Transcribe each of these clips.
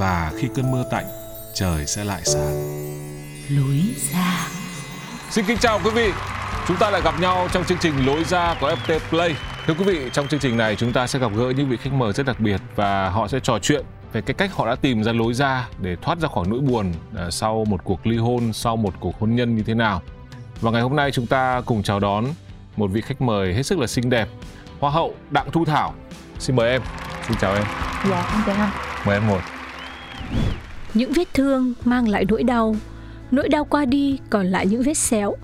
và khi cơn mưa tạnh, trời sẽ lại sáng. lối ra Xin kính chào quý vị. Chúng ta lại gặp nhau trong chương trình Lối ra của FPT Play. Thưa quý vị, trong chương trình này chúng ta sẽ gặp gỡ những vị khách mời rất đặc biệt và họ sẽ trò chuyện về cái cách họ đã tìm ra lối ra để thoát ra khỏi nỗi buồn à, sau một cuộc ly hôn, sau một cuộc hôn nhân như thế nào. Và ngày hôm nay chúng ta cùng chào đón một vị khách mời hết sức là xinh đẹp, Hoa hậu Đặng Thu Thảo. Xin mời em. Xin chào em. Dạ, em chào anh. Mời em ngồi. Những vết thương mang lại nỗi đau. Nỗi đau qua đi còn lại những vết sẹo.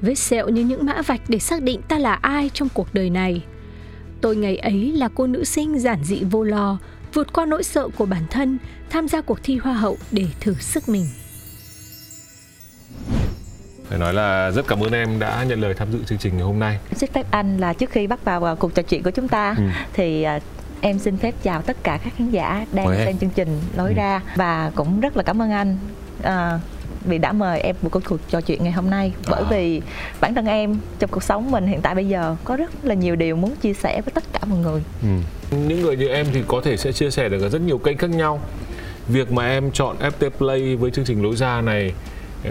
Vết sẹo như những mã vạch để xác định ta là ai trong cuộc đời này. Tôi ngày ấy là cô nữ sinh giản dị vô lo, vượt qua nỗi sợ của bản thân, tham gia cuộc thi hoa hậu để thử sức mình. Phải nói là rất cảm ơn em đã nhận lời tham dự chương trình ngày hôm nay. Xin phép anh là trước khi bắt vào à, cuộc trò chuyện của chúng ta Ừ. thì à, em xin phép chào tất cả các khán giả đang Mời em. xem chương trình lối Ừ. ra và cũng rất là cảm ơn anh à, vì đã mời em một cuộc trò chuyện ngày hôm nay bởi À. vì bản thân em trong cuộc sống mình hiện tại bây giờ có rất là nhiều điều muốn chia sẻ với tất cả mọi người Ừ. Những người như em thì có thể sẽ chia sẻ được ở rất nhiều kênh khác nhau. Việc mà em chọn FT Play với chương trình lối ra này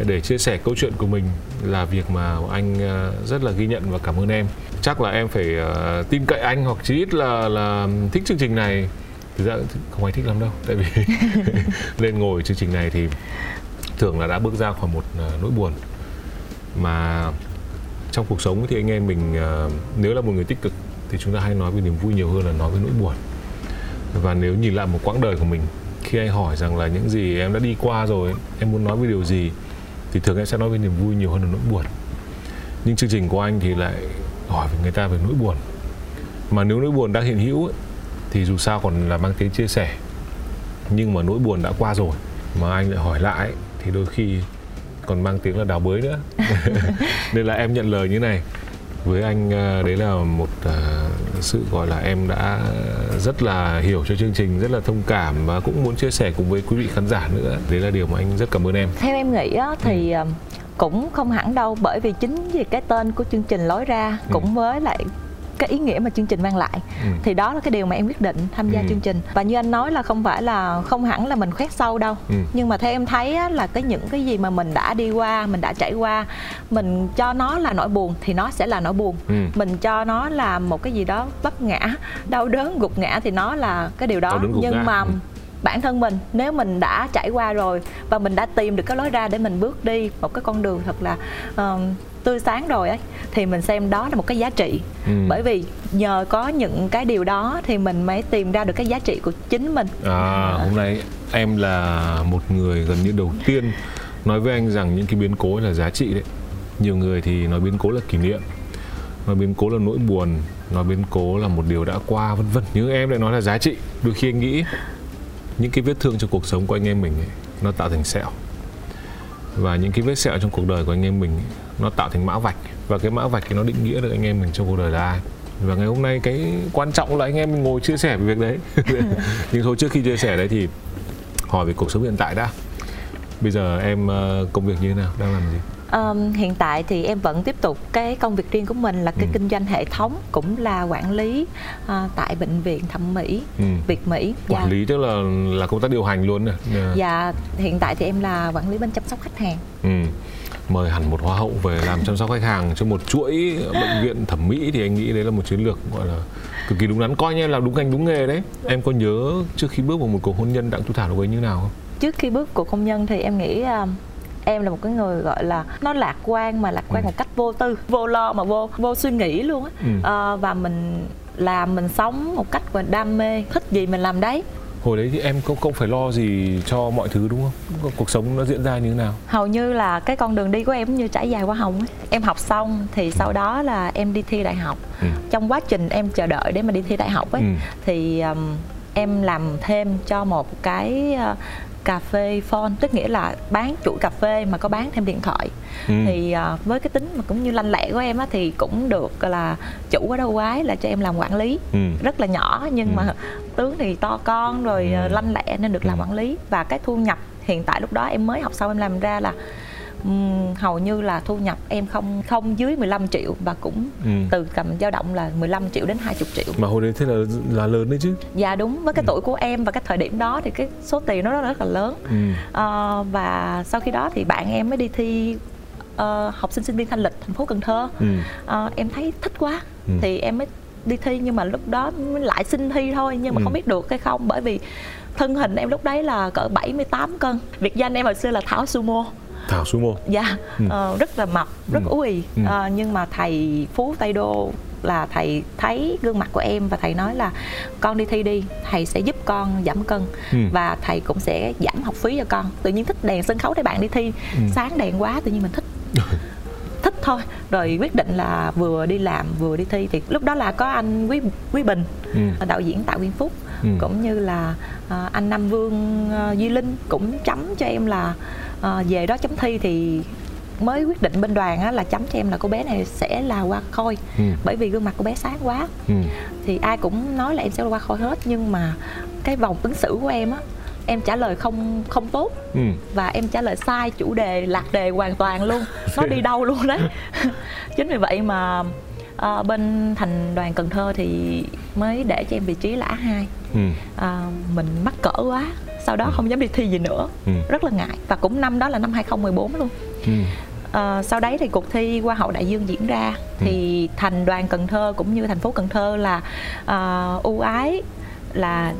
để chia sẻ câu chuyện của mình là việc mà anh ờ, rất là ghi nhận và cảm ơn em. Chắc là em phải uh, tin cậy anh hoặc chí ít là là thích chương trình này. Thực ra không ai thích lắm đâu, tại vì lên ngồi chương trình này thì thường là đã bước ra khỏi một uh, nỗi buồn. Mà trong cuộc sống thì anh em mình uh, nếu là một người tích cực thì chúng ta hay nói về niềm vui nhiều hơn là nói về nỗi buồn. Và nếu nhìn lại một quãng đời của mình khi anh hỏi rằng là những gì em đã đi qua rồi em muốn nói về điều gì thì thường em sẽ nói về niềm vui nhiều hơn là nỗi buồn. Nhưng chương trình của anh thì lại hỏi về người ta về nỗi buồn. Mà nếu nỗi buồn đang hiện hữu ấy, thì dù sao còn là mang tính chia sẻ. Nhưng mà nỗi buồn đã qua rồi mà anh lại hỏi lại ấy, thì đôi khi còn mang tiếng là đào bới nữa. Nên là em nhận lời như này. Với anh ờ, đấy là một ờ, sự gọi là em đã rất là hiểu cho chương trình rất là thông cảm và cũng muốn chia sẻ cùng với quý vị khán giả nữa. Đấy là điều mà anh rất cảm ơn em. Theo em nghĩ á, thì Ừ. cũng không hẳn đâu bởi vì chính vì cái tên của chương trình lối ra Ừ. cũng với lại cái ý nghĩa mà chương trình mang lại Ừ. thì đó là cái điều mà em quyết định tham gia Ừ. chương trình và như anh nói là không phải là không hẳn là mình khoét sâu đâu Ừ. nhưng mà theo em thấy á, là cái những cái gì mà mình đã đi qua mình đã trải qua mình cho nó là nỗi buồn thì nó sẽ là nỗi buồn Ừ. mình cho nó là một cái gì đó vấp ngã đau đớn gục ngã thì nó là cái điều đó gục ngã. nhưng mà Ừ. bản thân mình nếu mình đã trải qua rồi và mình đã tìm được cái lối ra để mình bước đi một cái con đường thật là ờm, tươi sáng rồi ấy thì mình xem đó là một cái giá trị Ừ. bởi vì nhờ có những cái điều đó thì mình mới tìm ra được cái giá trị của chính mình À, hôm nay em là một người gần như đầu tiên nói với anh rằng những cái biến cố là giá trị đấy. Nhiều người thì nói biến cố là kỷ niệm, nói biến cố là nỗi buồn, nói biến cố là một điều đã qua vân vân. Nhưng em lại nói là giá trị. Đôi khi anh nghĩ những cái vết thương trong cuộc sống của anh em mình ấy, nó tạo thành sẹo. Và những cái vết sẹo trong cuộc đời của anh em mình ấy, nó tạo thành mã vạch và cái mã vạch thì nó định nghĩa được anh em mình trong cuộc đời là ai. Và ngày hôm nay cái quan trọng là anh em mình ngồi chia sẻ về việc đấy. Nhưng thôi trước khi chia sẻ đấy thì hỏi về cuộc sống hiện tại đã. Bây giờ em ờ, công việc như thế nào, đang làm gì? Ờm, hiện tại thì em vẫn tiếp tục cái công việc riêng của mình là cái Ừ. kinh doanh hệ thống cũng là quản lý à, tại bệnh viện thẩm mỹ Ừ. Việt Mỹ Quản Dạ. lý tức là là công tác điều hành luôn này. Ờ, Dạ hiện tại thì em là quản lý bên chăm sóc khách hàng Ừ. mời hẳn một hoa hậu về làm chăm sóc khách hàng cho một chuỗi bệnh viện thẩm mỹ thì anh nghĩ đấy là một chiến lược gọi là cực kỳ đúng đắn coi như em làm đúng ngành đúng nghề đấy em có nhớ trước khi bước vào một cuộc hôn nhân đặng thu thảo lúc ấy như nào không trước khi bước cuộc hôn nhân thì em nghĩ uh, em là một cái người gọi là nó lạc quan mà lạc quan ừ. một cách vô tư vô lo mà vô vô suy nghĩ luôn á ừ. uh, và mình làm mình sống một cách và đam mê thích gì mình làm đấy hồi đấy thì em không không phải lo gì cho mọi thứ đúng không cuộc sống nó diễn ra như thế nào hầu như là cái con đường đi của em như trải dài qua hồng ấy. em học xong thì sau đó là em đi thi đại học ừ. trong quá trình em chờ đợi để mà đi thi đại học ấy ừ. thì um, em làm thêm cho một cái uh, cà phê phone tức nghĩa là bán chuỗi cà phê mà có bán thêm điện thoại ừ. thì uh, với cái tính mà cũng như lanh lẹ của em á thì cũng được là chủ ở đâu quái là cho em làm quản lý ừ. rất là nhỏ nhưng ừ. mà tướng thì to con rồi ừ. lanh lẹ nên được làm ừ. quản lý và cái thu nhập hiện tại lúc đó em mới học xong em làm ra là um, hầu như là thu nhập em không không dưới 15 triệu và cũng ừ. từ cầm dao động là 15 triệu đến 20 triệu mà hồi đấy thế là là lớn đấy chứ dạ đúng với cái ừ. tuổi của em và cái thời điểm đó thì cái số tiền nó rất, rất là lớn ừ. uh, và sau khi đó thì bạn em mới đi thi uh, học sinh sinh viên thanh lịch thành phố cần thơ ừ. uh, em thấy thích quá ừ. thì em mới đi thi nhưng mà lúc đó lại xin thi thôi nhưng mà ừ. không biết được hay không bởi vì thân hình em lúc đấy là cỡ 78 cân Việt danh em hồi xưa là Thảo Sumo Thảo Sumo Dạ, ừ. uh, rất là mập, rất ừ. ì ừ. uh, Nhưng mà thầy Phú Tây Đô là thầy thấy gương mặt của em và thầy nói là con đi thi đi thầy sẽ giúp con giảm cân ừ. và thầy cũng sẽ giảm học phí cho con tự nhiên thích đèn sân khấu thấy bạn đi thi ừ. sáng đèn quá tự nhiên mình thích thích thôi rồi quyết định là vừa đi làm vừa đi thi thì lúc đó là có anh quý quý bình ừ. đạo diễn tạo nguyên phúc ừ. cũng như là anh nam vương duy linh cũng chấm cho em là uh, về đó chấm thi thì mới quyết định bên đoàn á, là chấm cho em là cô bé này sẽ là qua khôi ừ. bởi vì gương mặt cô bé sáng quá ừ. thì ai cũng nói là em sẽ qua khôi hết nhưng mà cái vòng ứng xử của em á em trả lời không không tốt ừ. và em trả lời sai chủ đề lạc đề hoàn toàn luôn nó đi đâu luôn đấy chính vì vậy mà à, bên thành đoàn cần thơ thì mới để cho em vị trí là a hai ừ. à, mình mắc cỡ quá sau đó ừ. không dám đi thi gì nữa ừ. rất là ngại và cũng năm đó là năm 2014 luôn ừ. À, sau đấy thì cuộc thi hoa hậu đại dương diễn ra ừ. thì thành đoàn cần thơ cũng như thành phố cần thơ là uh, ưu ái là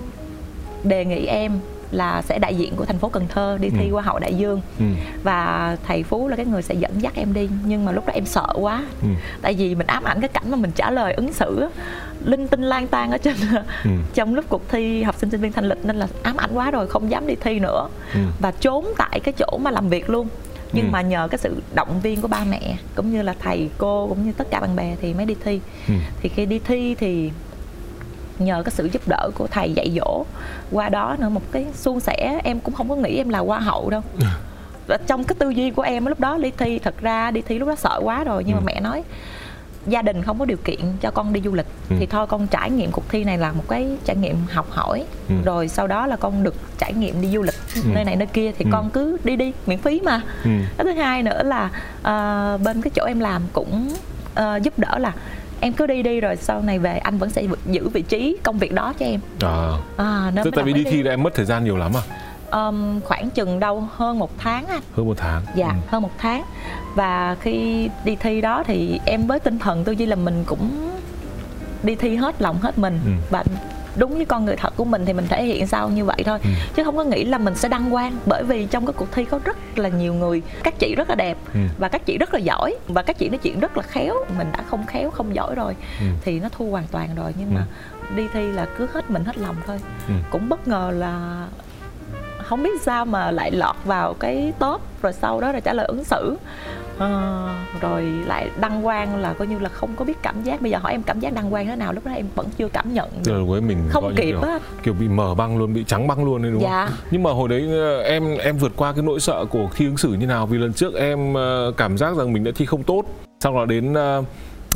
đề nghị em là sẽ đại diện của thành phố Cần Thơ đi thi ừ. Hoa hậu đại dương ừ. và thầy Phú là cái người sẽ dẫn dắt em đi nhưng mà lúc đó em sợ quá ừ. tại vì mình ám ảnh cái cảnh mà mình trả lời ứng xử linh tinh lang tan ở trên ừ. trong lúc cuộc thi học sinh sinh viên thanh lịch nên là ám ảnh quá rồi không dám đi thi nữa ừ. và trốn tại cái chỗ mà làm việc luôn nhưng ừ. mà nhờ cái sự động viên của ba mẹ cũng như là thầy cô cũng như tất cả bạn bè thì mới đi thi ừ. thì khi đi thi thì nhờ cái sự giúp đỡ của thầy dạy dỗ qua đó nữa một cái suôn sẻ em cũng không có nghĩ em là hoa hậu đâu và trong cái tư duy của em lúc đó đi thi thật ra đi thi lúc đó sợ quá rồi nhưng ừ. mà mẹ nói gia đình không có điều kiện cho con đi du lịch ừ. thì thôi con trải nghiệm cuộc thi này là một cái trải nghiệm học hỏi ừ. rồi sau đó là con được trải nghiệm đi du lịch ừ. nơi này nơi kia thì ừ. con cứ đi đi miễn phí mà ừ. cái thứ hai nữa là uh, bên cái chỗ em làm cũng uh, giúp đỡ là em cứ đi đi rồi sau này về anh vẫn sẽ giữ vị trí công việc đó cho em à, à nên tại vì đi thi là em mất thời gian nhiều lắm à um, khoảng chừng đâu hơn một tháng anh hơn một tháng dạ ừ. hơn một tháng và khi đi thi đó thì em với tinh thần tư duy là mình cũng đi thi hết lòng hết mình ừ. và đúng như con người thật của mình thì mình thể hiện sao như vậy thôi ừ. chứ không có nghĩ là mình sẽ đăng quang bởi vì trong cái cuộc thi có rất là nhiều người các chị rất là đẹp ừ. và các chị rất là giỏi và các chị nói chuyện rất là khéo mình đã không khéo không giỏi rồi ừ. thì nó thua hoàn toàn rồi nhưng ừ. mà đi thi là cứ hết mình hết lòng thôi ừ. cũng bất ngờ là không biết sao mà lại lọt vào cái top rồi sau đó là trả lời ứng xử. À, rồi lại đăng quang là coi như là không có biết cảm giác. Bây giờ hỏi em cảm giác đăng quang thế nào lúc đó em vẫn chưa cảm nhận được với mình không kịp á. kiểu bị mở băng luôn bị trắng băng luôn đấy đúng dạ. không nhưng mà hồi đấy ờ, em em vượt qua cái nỗi sợ của thi ứng xử như nào? Vì lần trước em ờ, cảm giác rằng mình đã thi không tốt xong rồi đến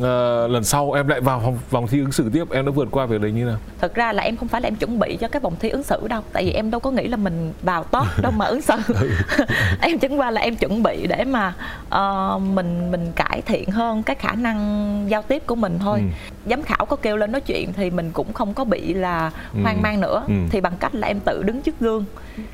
uh, lần sau em lại vào vòng, vòng thi ứng xử tiếp em đã vượt qua việc đấy như nào thật ra là em không phải là em chuẩn bị cho cái vòng thi ứng xử đâu tại vì em đâu có nghĩ là mình vào top đâu mà ứng xử ừ. em chẳng qua là em chuẩn bị để mà uh, mình mình cải thiện hơn cái khả năng giao tiếp của mình thôi ừ. giám khảo có kêu lên nói chuyện thì mình cũng không có bị là ừ. hoang mang nữa ừ. thì bằng cách là em tự đứng trước gương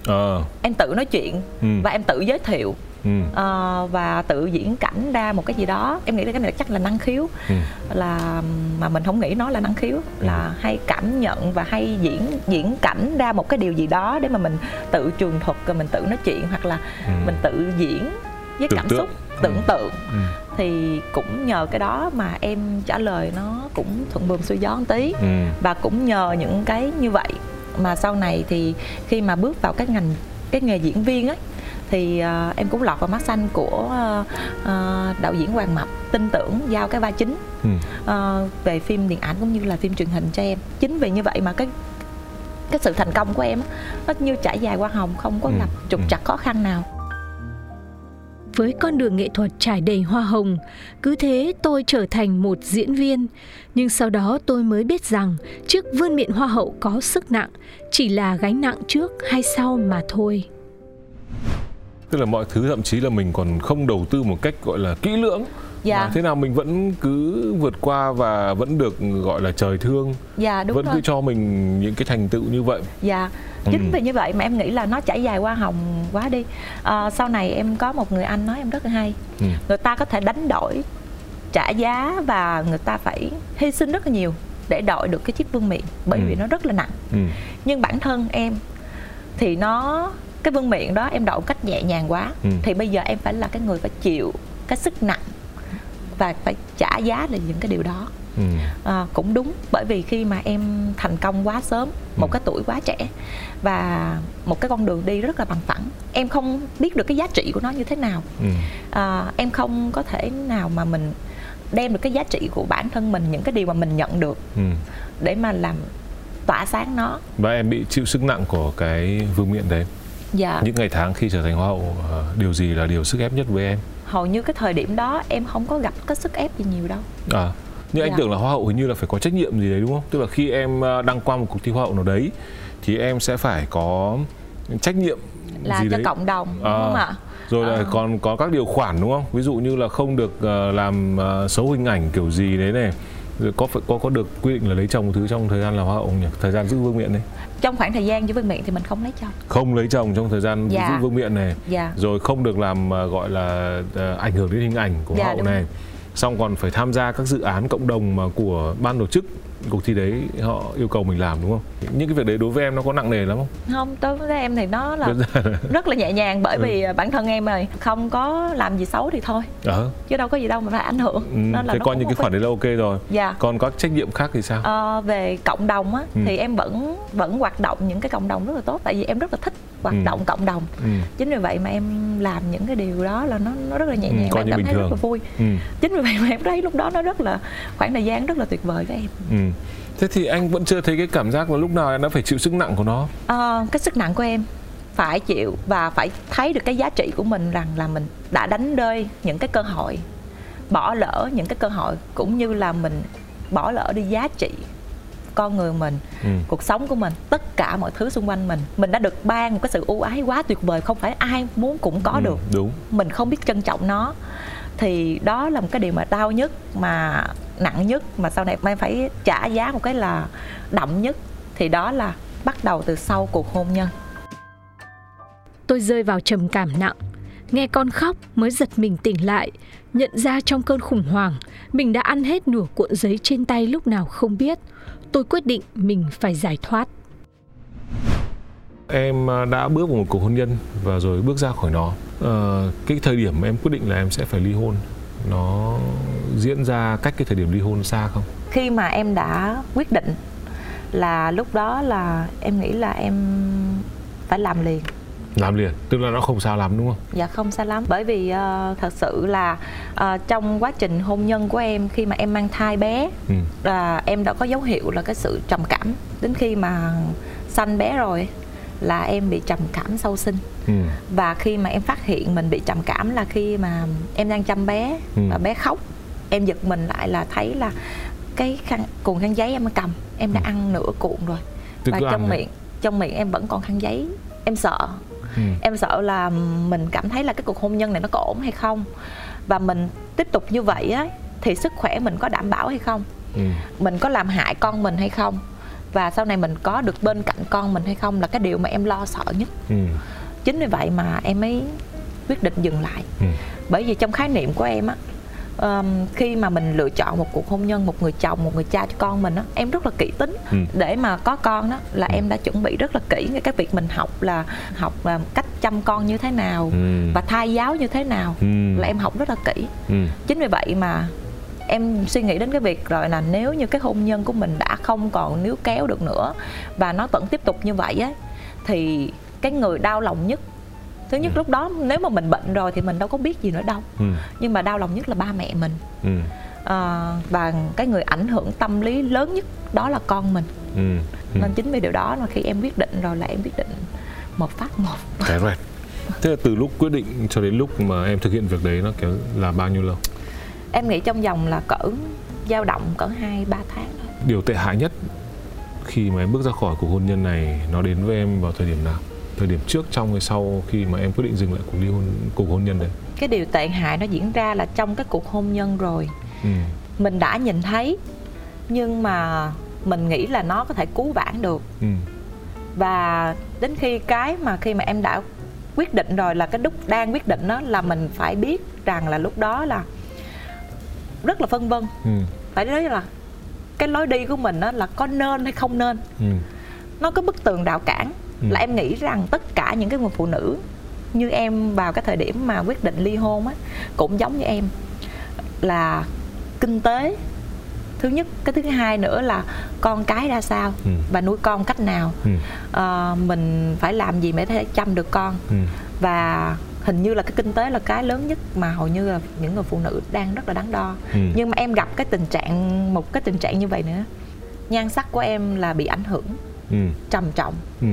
ờ. em tự nói chuyện ừ. và em tự giới thiệu ừ. uh, và tự diễn cảnh ra một cái gì đó em nghĩ là cái này chắc là năng khiếu ừ. là mà mình không nghĩ nó là năng khiếu ừ. là hay cảm nhận và hay diễn diễn cảnh ra một cái điều gì đó để mà mình tự trường thuật rồi mình tự nói chuyện hoặc là ừ. mình tự diễn với tưởng cảm tượng. xúc tưởng ừ. tượng ừ. thì cũng nhờ cái đó mà em trả lời nó cũng thuận buồm xuôi gió một tí ừ. và cũng nhờ những cái như vậy mà sau này thì khi mà bước vào cái ngành cái nghề diễn viên ấy thì uh, em cũng lọt vào mắt xanh của uh, uh, đạo diễn Hoàng Mập tin tưởng giao cái vai chính ừ. uh, về phim điện ảnh cũng như là phim truyền hình cho em chính vì như vậy mà cái cái sự thành công của em nó như trải dài qua hồng không có ừ. gặp trục ừ. trặc khó khăn nào với con đường nghệ thuật trải đầy hoa hồng cứ thế tôi trở thành một diễn viên nhưng sau đó tôi mới biết rằng chiếc vương miện hoa hậu có sức nặng chỉ là gánh nặng trước hay sau mà thôi tức là mọi thứ thậm chí là mình còn không đầu tư một cách gọi là kỹ lưỡng dạ. thế nào mình vẫn cứ vượt qua và vẫn được gọi là trời thương dạ đúng vẫn rồi. cứ cho mình những cái thành tựu như vậy dạ chính ừ. vì như vậy mà em nghĩ là nó chảy dài qua hồng quá đi à, sau này em có một người anh nói em rất là hay ừ. người ta có thể đánh đổi trả giá và người ta phải hy sinh rất là nhiều để đội được cái chiếc vương miện bởi ừ. vì nó rất là nặng ừ. nhưng bản thân em thì nó cái vương miện đó em đậu cách nhẹ nhàng quá ừ. thì bây giờ em phải là cái người phải chịu cái sức nặng và phải trả giá là những cái điều đó ừ. à, cũng đúng bởi vì khi mà em thành công quá sớm một ừ. cái tuổi quá trẻ và một cái con đường đi rất là bằng phẳng em không biết được cái giá trị của nó như thế nào ừ. à, em không có thể nào mà mình đem được cái giá trị của bản thân mình những cái điều mà mình nhận được ừ. để mà làm tỏa sáng nó và em bị chịu sức nặng của cái vương miện đấy dạ những ngày tháng khi trở thành hoa hậu ờ, điều gì là điều sức ép nhất với em hầu như cái thời điểm đó em không có gặp cái sức ép gì nhiều đâu à nhưng dạ. anh tưởng là hoa hậu hình như là phải có trách nhiệm gì đấy đúng không tức là khi em ờ, đăng qua một cuộc thi hoa hậu nào đấy thì em sẽ phải có trách nhiệm là gì cho đấy. cộng đồng đúng à. không ạ rồi là à. còn có các điều khoản đúng không ví dụ như là không được làm xấu hình ảnh kiểu gì đấy này có có có được quy định là lấy chồng thứ trong thời gian là hoa hậu nhỉ thời gian giữ vương miện đấy trong khoảng thời gian giữ vương miện thì mình không lấy chồng không lấy chồng trong thời gian dạ. giữ vương miện này dạ. rồi không được làm uh, gọi là uh, ảnh hưởng đến hình ảnh của dạ, hậu này rồi. xong còn phải tham gia các dự án cộng đồng mà của ban tổ chức cuộc thi đấy họ yêu cầu mình làm đúng không? Những cái việc đấy đối với em nó có nặng nề lắm không? Không đối với em thì nó là rất là nhẹ nhàng bởi ừ. vì bản thân em rồi không có làm gì xấu thì thôi. Ờ. chứ đâu có gì đâu mà phải ảnh hưởng. Ừ, nên là thế coi như cái khoản đấy là ok rồi. Dạ. Còn có trách nhiệm khác thì sao? Ờ, về cộng đồng á ừ. thì em vẫn vẫn hoạt động những cái cộng đồng rất là tốt tại vì em rất là thích hoạt ừ. động cộng đồng ừ. chính vì vậy mà em làm những cái điều đó là nó nó rất là nhẹ ừ, nhàng ừ, em cảm thấy thường. rất là vui ừ. chính vì vậy mà em thấy lúc đó nó rất là khoảng thời gian rất là tuyệt vời với em ừ thế thì anh vẫn chưa thấy cái cảm giác là lúc nào em đã phải chịu sức nặng của nó à, cái sức nặng của em phải chịu và phải thấy được cái giá trị của mình rằng là mình đã đánh rơi những cái cơ hội bỏ lỡ những cái cơ hội cũng như là mình bỏ lỡ đi giá trị con người mình ừ. cuộc sống của mình tất cả mọi thứ xung quanh mình. Mình đã được ban một cái sự ưu ái quá tuyệt vời không phải ai muốn cũng có ừ, được. đúng. Mình không biết trân trọng nó. Thì đó là một cái điều mà đau nhất mà nặng nhất mà sau này em phải trả giá một cái là đậm nhất. Thì đó là bắt đầu từ sau cuộc hôn nhân. Tôi rơi vào trầm cảm nặng. Nghe con khóc mới giật mình tỉnh lại nhận ra trong cơn khủng hoảng mình đã ăn hết nửa cuộn giấy trên tay lúc nào không biết tôi quyết định mình phải giải thoát. Em à, đã bước vào một cuộc hôn nhân và rồi bước ra khỏi nó. À, cái thời điểm em quyết định là em sẽ phải ly hôn nó diễn ra cách cái thời điểm ly hôn xa không? Khi mà em đã quyết định là lúc đó là em nghĩ là em phải làm liền làm liền tức là nó không sao lắm đúng không dạ không sao lắm bởi vì uh, thật sự là uh, trong quá trình hôn nhân của em khi mà em mang thai bé ừ. là em đã có dấu hiệu là cái sự trầm cảm đến khi mà sanh bé rồi là em bị trầm cảm sau sinh ừ. và khi mà em phát hiện mình bị trầm cảm là khi mà em đang chăm bé ừ. và bé khóc em giật mình lại là thấy là cái khăn cuộn khăn giấy em cầm em đã ừ. ăn nửa cuộn rồi Tức và trong miệng trong miệng em vẫn còn khăn giấy em sợ ừ. em sợ là mình cảm thấy là cái cuộc hôn nhân này nó có ổn hay không và mình tiếp tục như vậy á thì sức khỏe mình có đảm bảo hay không ừ. mình có làm hại con mình hay không và sau này mình có được bên cạnh con mình hay không là cái điều mà em lo sợ nhất ừ. chính vì vậy mà em mới quyết định dừng lại ừ. bởi vì trong khái niệm của em á um, khi mà mình lựa chọn một cuộc hôn nhân một người chồng một người cha cho con mình á em rất là kỹ tính ừ. để mà có con đó là ừ. em đã chuẩn bị rất là kỹ cái việc mình học là học là cách chăm con như thế nào ừ. và thai giáo như thế nào ừ. là em học rất là kỹ ừ. chính vì vậy mà em suy nghĩ đến cái việc rồi là nếu như cái hôn nhân của mình đã không còn níu kéo được nữa và nó vẫn tiếp tục như vậy á thì cái người đau lòng nhất thứ nhất ừ. lúc đó nếu mà mình bệnh rồi thì mình đâu có biết gì nữa đâu ừ. nhưng mà đau lòng nhất là ba mẹ mình ừ. à, và cái người ảnh hưởng tâm lý lớn nhất đó là con mình ừ. Ừ. nên chính vì điều đó mà khi em quyết định rồi là em quyết định một phát một cái right. thế là từ lúc quyết định cho đến lúc mà em thực hiện việc đấy nó kéo là bao nhiêu lâu em nghĩ trong vòng là cỡ dao động cỡ hai ba tháng điều tệ hại nhất khi mà em bước ra khỏi cuộc hôn nhân này nó đến với em vào thời điểm nào thời điểm trước trong hay sau khi mà em quyết định dừng lại cuộc ly hôn cuộc hôn nhân đấy cái điều tệ hại nó diễn ra là trong cái cuộc hôn nhân rồi ừ. mình đã nhìn thấy nhưng mà mình nghĩ là nó có thể cứu vãn được ừ. và đến khi cái mà khi mà em đã quyết định rồi là cái đúc đang quyết định đó là mình phải biết rằng là lúc đó là rất là phân vân ừ. phải nói là cái lối đi của mình đó là có nên hay không nên ừ. nó có bức tường đạo cản ừ. là em nghĩ rằng tất cả những cái người phụ nữ như em vào cái thời điểm mà quyết định ly hôn á cũng giống như em là kinh tế thứ nhất cái thứ hai nữa là con cái ra sao ừ. và nuôi con cách nào ừ. à, mình phải làm gì để thể chăm được con ừ. và hình như là cái kinh tế là cái lớn nhất mà hầu như là những người phụ nữ đang rất là đắn đo ừ. nhưng mà em gặp cái tình trạng một cái tình trạng như vậy nữa nhan sắc của em là bị ảnh hưởng ừ. trầm trọng ừ.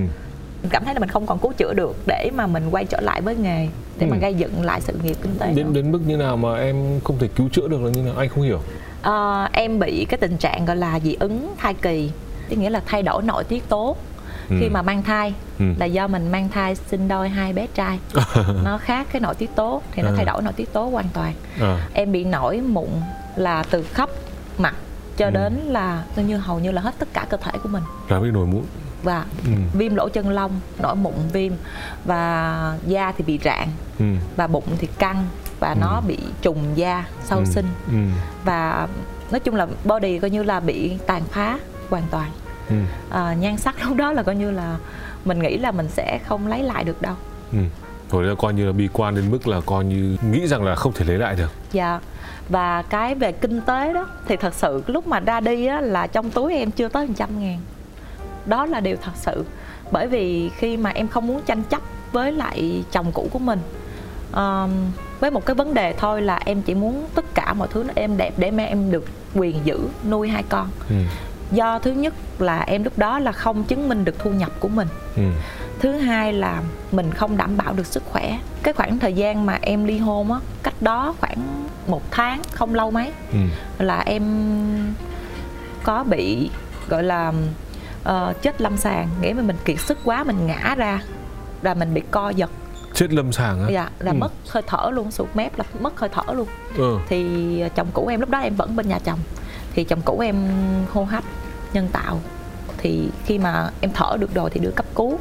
Cảm thấy là mình không còn cứu chữa được để mà mình quay trở lại với nghề để ừ. mà gây dựng lại sự nghiệp kinh tế đến đến mức như nào mà em không thể cứu chữa được là như nào anh không hiểu à, em bị cái tình trạng gọi là dị ứng thai kỳ tức nghĩa là thay đổi nội tiết tố ừ. khi mà mang thai ừ. là do mình mang thai sinh đôi hai bé trai nó khác cái nội tiết tố thì nó à. thay đổi nội tiết tố hoàn toàn à. em bị nổi mụn là từ khắp mặt cho ừ. đến là coi như hầu như là hết tất cả cơ thể của mình là bị nổi mụn và ừ. viêm lỗ chân lông nổi mụn viêm và da thì bị rạn ừ. và bụng thì căng và ừ. nó bị trùng da sau ừ. sinh ừ. và nói chung là body coi như là bị tàn phá hoàn toàn ừ. à, nhan sắc lúc đó là coi như là mình nghĩ là mình sẽ không lấy lại được đâu ừ. rồi là coi như là bi quan đến mức là coi như nghĩ rằng là không thể lấy lại được dạ và cái về kinh tế đó thì thật sự lúc mà ra đi á, là trong túi em chưa tới trăm ngàn đó là điều thật sự. Bởi vì khi mà em không muốn tranh chấp với lại chồng cũ của mình um, với một cái vấn đề thôi là em chỉ muốn tất cả mọi thứ nó êm đẹp để mà em được quyền giữ nuôi hai con. Ừ. Do thứ nhất là em lúc đó là không chứng minh được thu nhập của mình. Ừ. thứ hai là mình không đảm bảo được sức khỏe. Cái khoảng thời gian mà em ly hôn á cách đó khoảng một tháng không lâu mấy ừ. là em có bị gọi là uh, chết lâm sàng nghĩa là mình kiệt sức quá mình ngã ra là mình bị co giật. Chết lâm sàng á? Dạ là ừ. mất hơi thở luôn sụt mép là mất hơi thở luôn. Ừ. thì chồng cũ em lúc đó em vẫn bên nhà chồng. Thì chồng cũ em hô hấp nhân tạo. Thì khi mà em thở được rồi thì đưa cấp cứu.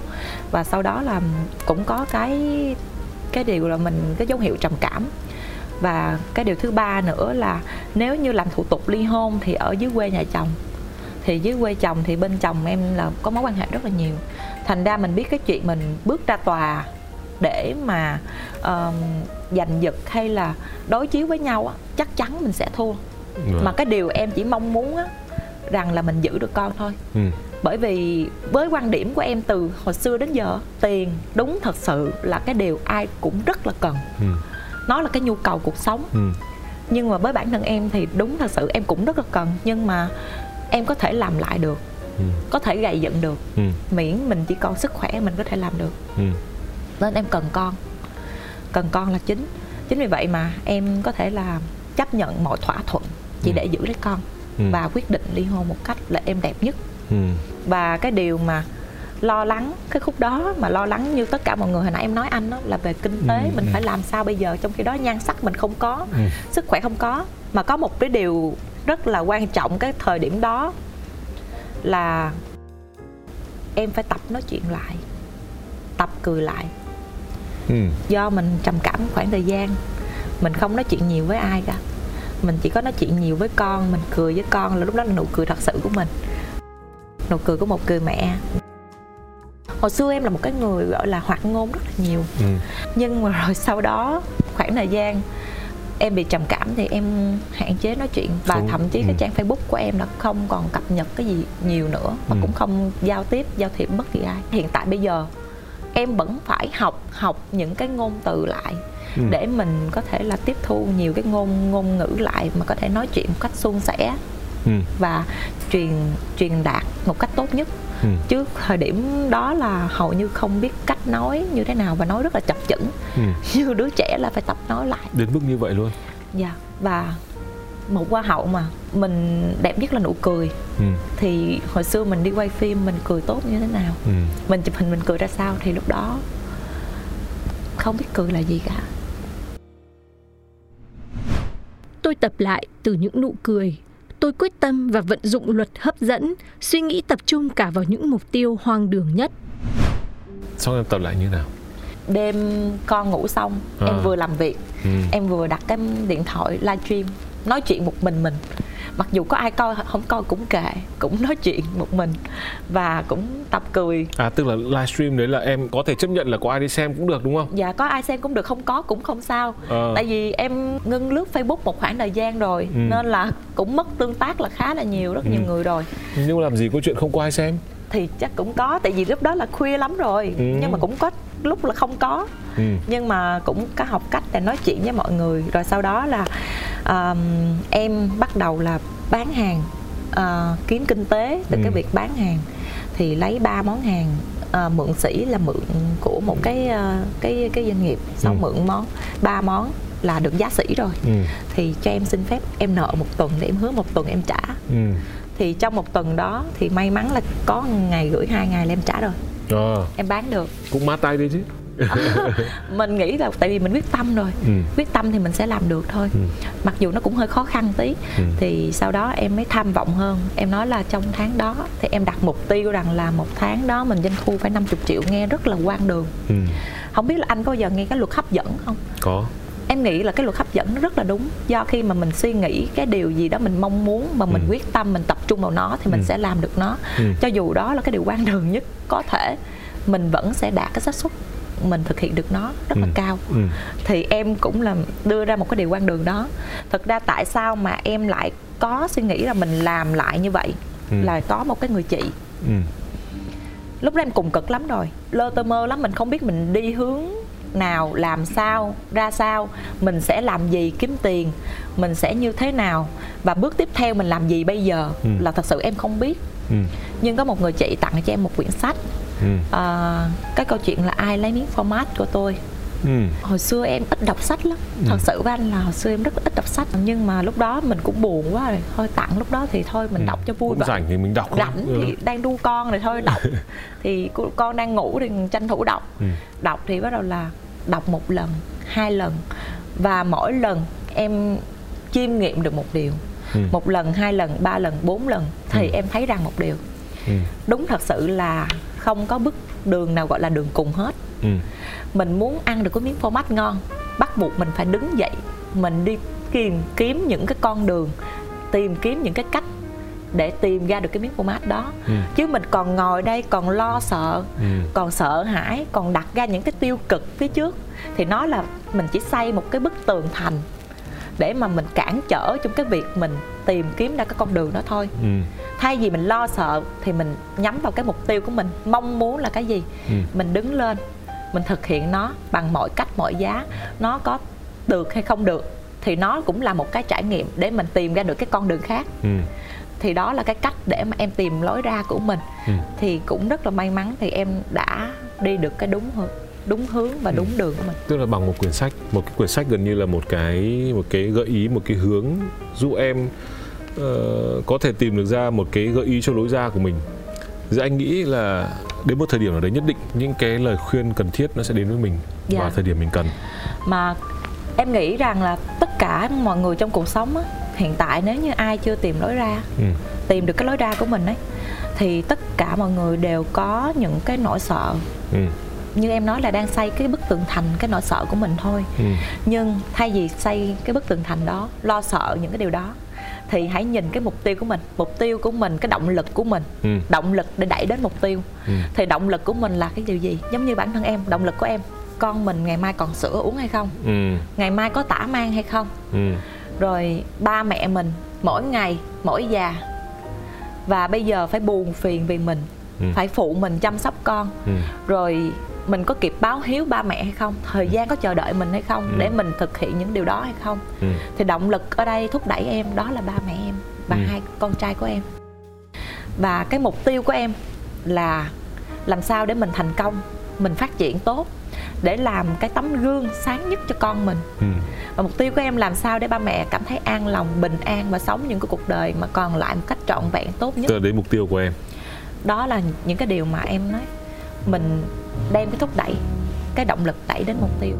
Và sau đó là cũng có cái cái điều là mình cái dấu hiệu trầm cảm. Và cái điều thứ ba nữa là nếu như làm thủ tục ly hôn thì ở dưới quê nhà chồng thì dưới quê chồng thì bên chồng em là có mối quan hệ rất là nhiều thành ra mình biết cái chuyện mình bước ra tòa để mà uh, giành giật hay là đối chiếu với nhau á chắc chắn mình sẽ thua rồi. mà cái điều em chỉ mong muốn á rằng là mình giữ được con thôi ừ. bởi vì với quan điểm của em từ hồi xưa đến giờ tiền đúng thật sự là cái điều ai cũng rất là cần ừ. nó là cái nhu cầu cuộc sống ừ. nhưng mà với bản thân em thì đúng thật sự em cũng rất là cần nhưng mà em có thể làm lại được ừ. có thể gầy dựng được ừ. miễn mình chỉ còn sức khỏe mình có thể làm được ừ. nên em cần con cần con là chính chính vì vậy mà em có thể là chấp nhận mọi thỏa thuận chỉ ừ. để giữ lấy con ừ. và quyết định ly hôn một cách là em đẹp nhất ừ. và cái điều mà lo lắng cái khúc đó mà lo lắng như tất cả mọi người hồi nãy em nói anh đó là về kinh tế ừ. mình ừ. phải làm sao bây giờ trong khi đó nhan sắc mình không có ừ. sức khỏe không có mà có một cái điều rất là quan trọng cái thời điểm đó là em phải tập nói chuyện lại tập cười lại. Ừ. do mình trầm cảm khoảng thời gian mình không nói chuyện nhiều với ai cả. Mình chỉ có nói chuyện nhiều với con mình cười với con là lúc đó là nụ cười thật sự của mình. Nụ cười của một người mẹ. Hồi xưa em là một cái người gọi là hoạt ngôn rất là nhiều. Ừ. nhưng mà rồi sau đó khoảng thời gian em bị trầm cảm thì em hạn chế nói chuyện và không. thậm chí ừ. cái trang facebook của em là không còn cập nhật cái gì nhiều nữa và ừ. cũng không giao tiếp giao thiệp bất kỳ ai hiện tại bây giờ em vẫn phải học học những cái ngôn từ lại ừ. để mình có thể là tiếp thu nhiều cái ngôn ngôn ngữ lại mà có thể nói chuyện một cách suôn sẻ ừ. và truyền truyền đạt một cách tốt nhất ừ. chứ thời điểm đó là hầu như không biết cách nói như thế nào và nói rất là chập chững ừ. như đứa trẻ là phải tập nói lại đến mức như vậy luôn dạ và một hoa hậu mà mình đẹp nhất là nụ cười ừ. thì hồi xưa mình đi quay phim mình cười tốt như thế nào ừ. mình chụp hình mình cười ra sao thì lúc đó không biết cười là gì cả tôi tập lại từ những nụ cười tôi quyết tâm và vận dụng luật hấp dẫn suy nghĩ tập trung cả vào những mục tiêu hoang đường nhất xong em tập lại như nào đêm con ngủ xong à. em vừa làm việc ừ. em vừa đặt cái điện thoại livestream nói chuyện một mình mình mặc dù có ai coi không coi cũng kệ cũng nói chuyện một mình và cũng tập cười à tức là livestream đấy là em có thể chấp nhận là có ai đi xem cũng được đúng không dạ có ai xem cũng được không có cũng không sao à. tại vì em ngưng lướt facebook một khoảng thời gian rồi ừ. nên là cũng mất tương tác là khá là nhiều rất ừ. nhiều người rồi nhưng làm gì có chuyện không có ai xem thì chắc cũng có tại vì lúc đó là khuya lắm rồi ừ. nhưng mà cũng có lúc là không có ừ. nhưng mà cũng có học cách để nói chuyện với mọi người rồi sau đó là um, em bắt đầu là bán hàng uh, kiếm kinh tế từ ừ. cái việc bán hàng thì lấy ba món hàng uh, mượn sĩ là mượn của một cái uh, cái cái doanh nghiệp xong ừ. mượn món ba món là được giá sĩ rồi ừ. thì cho em xin phép em nợ một tuần để em hứa một tuần em trả ừ. Thì trong một tuần đó thì may mắn là có ngày gửi hai ngày là em trả rồi à. em bán được cũng mát tay đi chứ mình nghĩ là tại vì mình quyết tâm rồi ừ. quyết tâm thì mình sẽ làm được thôi ừ. mặc dù nó cũng hơi khó khăn tí ừ. thì sau đó em mới tham vọng hơn em nói là trong tháng đó thì em đặt mục tiêu rằng là một tháng đó mình doanh thu phải 50 triệu nghe rất là quan đường ừ. không biết là anh có bao giờ nghe cái luật hấp dẫn không có em nghĩ là cái luật hấp dẫn nó rất là đúng do khi mà mình suy nghĩ cái điều gì đó mình mong muốn mà mình ừ. quyết tâm mình tập trung vào nó thì mình ừ. sẽ làm được nó ừ. cho dù đó là cái điều quan đường nhất có thể mình vẫn sẽ đạt cái xác suất mình thực hiện được nó rất là ừ. cao ừ. thì em cũng là đưa ra một cái điều quan đường đó thực ra tại sao mà em lại có suy nghĩ là mình làm lại như vậy ừ. là có một cái người chị ừ. lúc đó em cùng cực lắm rồi lơ tơ mơ lắm mình không biết mình đi hướng nào làm sao ra sao mình sẽ làm gì kiếm tiền mình sẽ như thế nào và bước tiếp theo mình làm gì bây giờ ừ. là thật sự em không biết ừ. nhưng có một người chị tặng cho em một quyển sách ừ. à, cái câu chuyện là ai lấy miếng format của tôi Ừ. hồi xưa em ít đọc sách lắm ừ. thật sự với anh là hồi xưa em rất ít đọc sách nhưng mà lúc đó mình cũng buồn quá rồi thôi tặng lúc đó thì thôi mình ừ. đọc cho vui cũng rảnh thì mình đọc rảnh ừ. thì đang đu con rồi thôi đọc thì con đang ngủ thì tranh thủ đọc ừ. đọc thì bắt đầu là đọc một lần hai lần và mỗi lần em chiêm nghiệm được một điều ừ. một lần hai lần ba lần bốn lần thì ừ. em thấy rằng một điều ừ. đúng thật sự là không có bước đường nào gọi là đường cùng hết ừ. Mình muốn ăn được cái miếng phô mát ngon bắt buộc mình phải đứng dậy mình đi tìm kiếm những cái con đường tìm kiếm những cái cách để tìm ra được cái miếng format đó ừ. chứ mình còn ngồi đây còn lo sợ ừ. còn sợ hãi còn đặt ra những cái tiêu cực phía trước thì nó là mình chỉ xây một cái bức tường thành để mà mình cản trở trong cái việc mình tìm kiếm ra cái con đường đó thôi ừ. thay vì mình lo sợ thì mình nhắm vào cái mục tiêu của mình mong muốn là cái gì ừ. mình đứng lên mình thực hiện nó bằng mọi cách mọi giá. Nó có được hay không được thì nó cũng là một cái trải nghiệm để mình tìm ra được cái con đường khác. Ừ. Thì đó là cái cách để mà em tìm lối ra của mình. Ừ. thì cũng rất là may mắn thì em đã đi được cái đúng hướng đúng hướng và đúng ừ. đường của mình. Tức là bằng một quyển sách một cái quyển sách gần như là một cái một cái gợi ý một cái hướng giúp em uh, có thể tìm được ra một cái gợi ý cho lối ra của mình. Thì anh nghĩ là đến một thời điểm nào đấy nhất định những cái lời khuyên cần thiết nó sẽ đến với mình dạ. vào thời điểm mình cần mà em nghĩ rằng là tất cả mọi người trong cuộc sống á, hiện tại nếu như ai chưa tìm lối ra ừ. tìm được cái lối ra của mình ấy thì tất cả mọi người đều có những cái nỗi sợ ừ. như em nói là đang xây cái bức tường thành cái nỗi sợ của mình thôi ừ. nhưng thay vì xây cái bức tường thành đó lo sợ những cái điều đó thì hãy nhìn cái mục tiêu của mình mục tiêu của mình cái động lực của mình ừ. động lực để đẩy đến mục tiêu ừ. thì động lực của mình là cái điều gì giống như bản thân em động lực của em con mình ngày mai còn sữa uống hay không ừ. ngày mai có tả mang hay không ừ. rồi ba mẹ mình mỗi ngày mỗi già và bây giờ phải buồn phiền vì mình ừ. phải phụ mình chăm sóc con ừ. rồi mình có kịp báo hiếu ba mẹ hay không thời gian có chờ đợi mình hay không ừ. để mình thực hiện những điều đó hay không ừ. thì động lực ở đây thúc đẩy em đó là ba mẹ em và ừ. hai con trai của em và cái mục tiêu của em là làm sao để mình thành công mình phát triển tốt để làm cái tấm gương sáng nhất cho con mình ừ. và mục tiêu của em làm sao để ba mẹ cảm thấy an lòng bình an và sống những cái cuộc đời mà còn lại một cách trọn vẹn tốt nhất đến mục tiêu của em đó là những cái điều mà em nói mình đem cái thúc đẩy cái động lực đẩy đến mục tiêu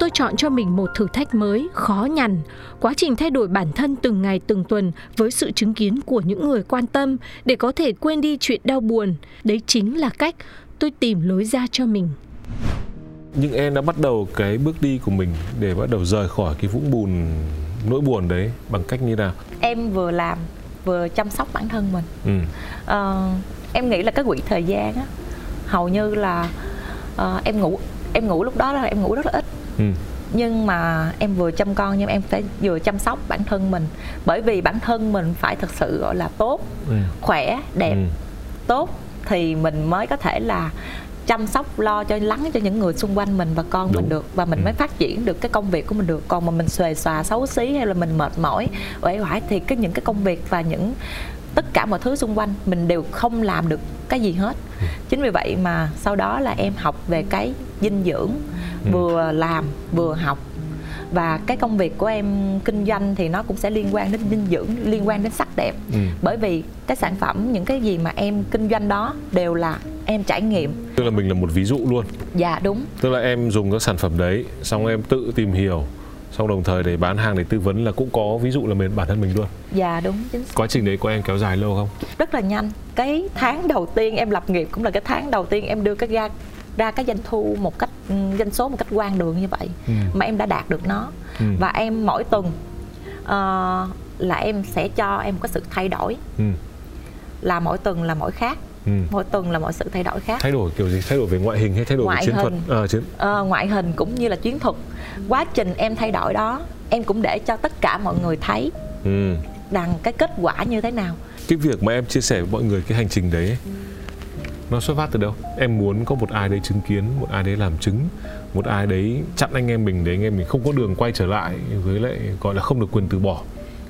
tôi chọn cho mình một thử thách mới, khó nhằn. Quá trình thay đổi bản thân từng ngày từng tuần với sự chứng kiến của những người quan tâm để có thể quên đi chuyện đau buồn. Đấy chính là cách tôi tìm lối ra cho mình. Nhưng em đã bắt đầu cái bước đi của mình để bắt đầu rời khỏi cái vũng bùn nỗi buồn đấy bằng cách như nào? Em vừa làm vừa chăm sóc bản thân mình. Ừ. À, em nghĩ là cái quỹ thời gian á hầu như là uh, em ngủ em ngủ lúc đó là em ngủ rất là ít ừ. nhưng mà em vừa chăm con nhưng em phải vừa chăm sóc bản thân mình bởi vì bản thân mình phải thật sự gọi là tốt ừ. khỏe đẹp ừ. tốt thì mình mới có thể là chăm sóc lo cho lắng cho những người xung quanh mình và con Đúng. mình được và mình ừ. mới phát triển được cái công việc của mình được còn mà mình xuề xòa xấu xí hay là mình mệt mỏi uể oải thì cái những cái công việc và những tất cả mọi thứ xung quanh mình đều không làm được cái gì hết. Ừ. chính vì vậy mà sau đó là em học về cái dinh dưỡng ừ. vừa làm vừa học. Và cái công việc của em kinh doanh thì nó cũng sẽ liên quan đến dinh dưỡng liên quan đến sắc đẹp. Ừ. bởi vì cái sản phẩm những cái gì mà em kinh doanh đó đều là em trải nghiệm. Tức là mình là một ví dụ luôn. Dạ đúng. Tức là em dùng các sản phẩm đấy xong em tự tìm hiểu xong đồng thời để bán hàng để tư vấn là cũng có ví dụ là mình bản thân mình luôn. Dạ đúng chính xác. Quá trình đấy của em kéo dài lâu không? Rất là nhanh. Cái tháng đầu tiên em lập nghiệp cũng là cái tháng đầu tiên em đưa cái ra ra cái doanh thu một cách ừ, doanh số một cách quan đường như vậy ừ. mà em đã đạt được nó. Ừ. và em mỗi tuần uh, là em sẽ cho em có sự thay đổi. Ừ. là mỗi tuần là mỗi khác ừ. mỗi tuần là mọi sự thay đổi khác. Thay đổi kiểu gì? Thay đổi về ngoại hình hay thay đổi ngoại về chiến hình, thuật à, chiến... À, ngoại hình cũng như là chiến thuật. Quá trình em thay đổi đó em cũng để cho tất cả mọi người thấy ừ. rằng cái kết quả như thế nào. Cái việc mà em chia sẻ với mọi người cái hành trình đấy nó xuất phát từ đâu? Em muốn có một ai đấy chứng kiến một ai đấy làm chứng một ai đấy chặn anh em mình để anh em mình không có đường quay trở lại với lại gọi là không được quyền từ bỏ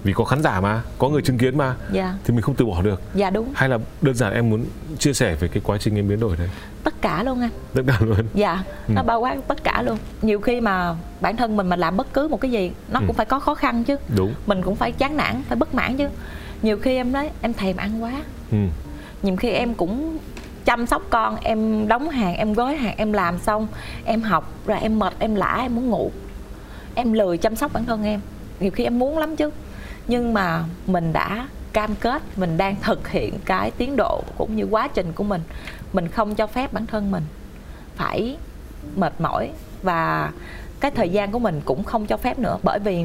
vì có khán giả mà có người chứng kiến mà. Dạ. thì mình không từ bỏ được. Dạ đúng. Hay là đơn giản em muốn chia sẻ về cái quá trình em biến đổi đấy? Tất cả luôn anh. Tất cả luôn. Dạ ừ. nó bao quát tất cả luôn. Nhiều khi mà bản thân mình mà làm bất cứ một cái gì nó ừ. cũng phải có khó khăn chứ. Đúng. Mình cũng phải chán nản phải bất mãn chứ. Nhiều khi em nói em thèm ăn quá. Ừ. nhiều khi em cũng chăm sóc con em đóng hàng em gói hàng em làm xong em học rồi em mệt em lã em muốn ngủ. Em lười chăm sóc bản thân em. Nhiều khi em muốn lắm chứ nhưng mà mình đã cam kết mình đang thực hiện cái tiến độ cũng như quá trình của mình mình không cho phép bản thân mình phải mệt mỏi và cái thời gian của mình cũng không cho phép nữa bởi vì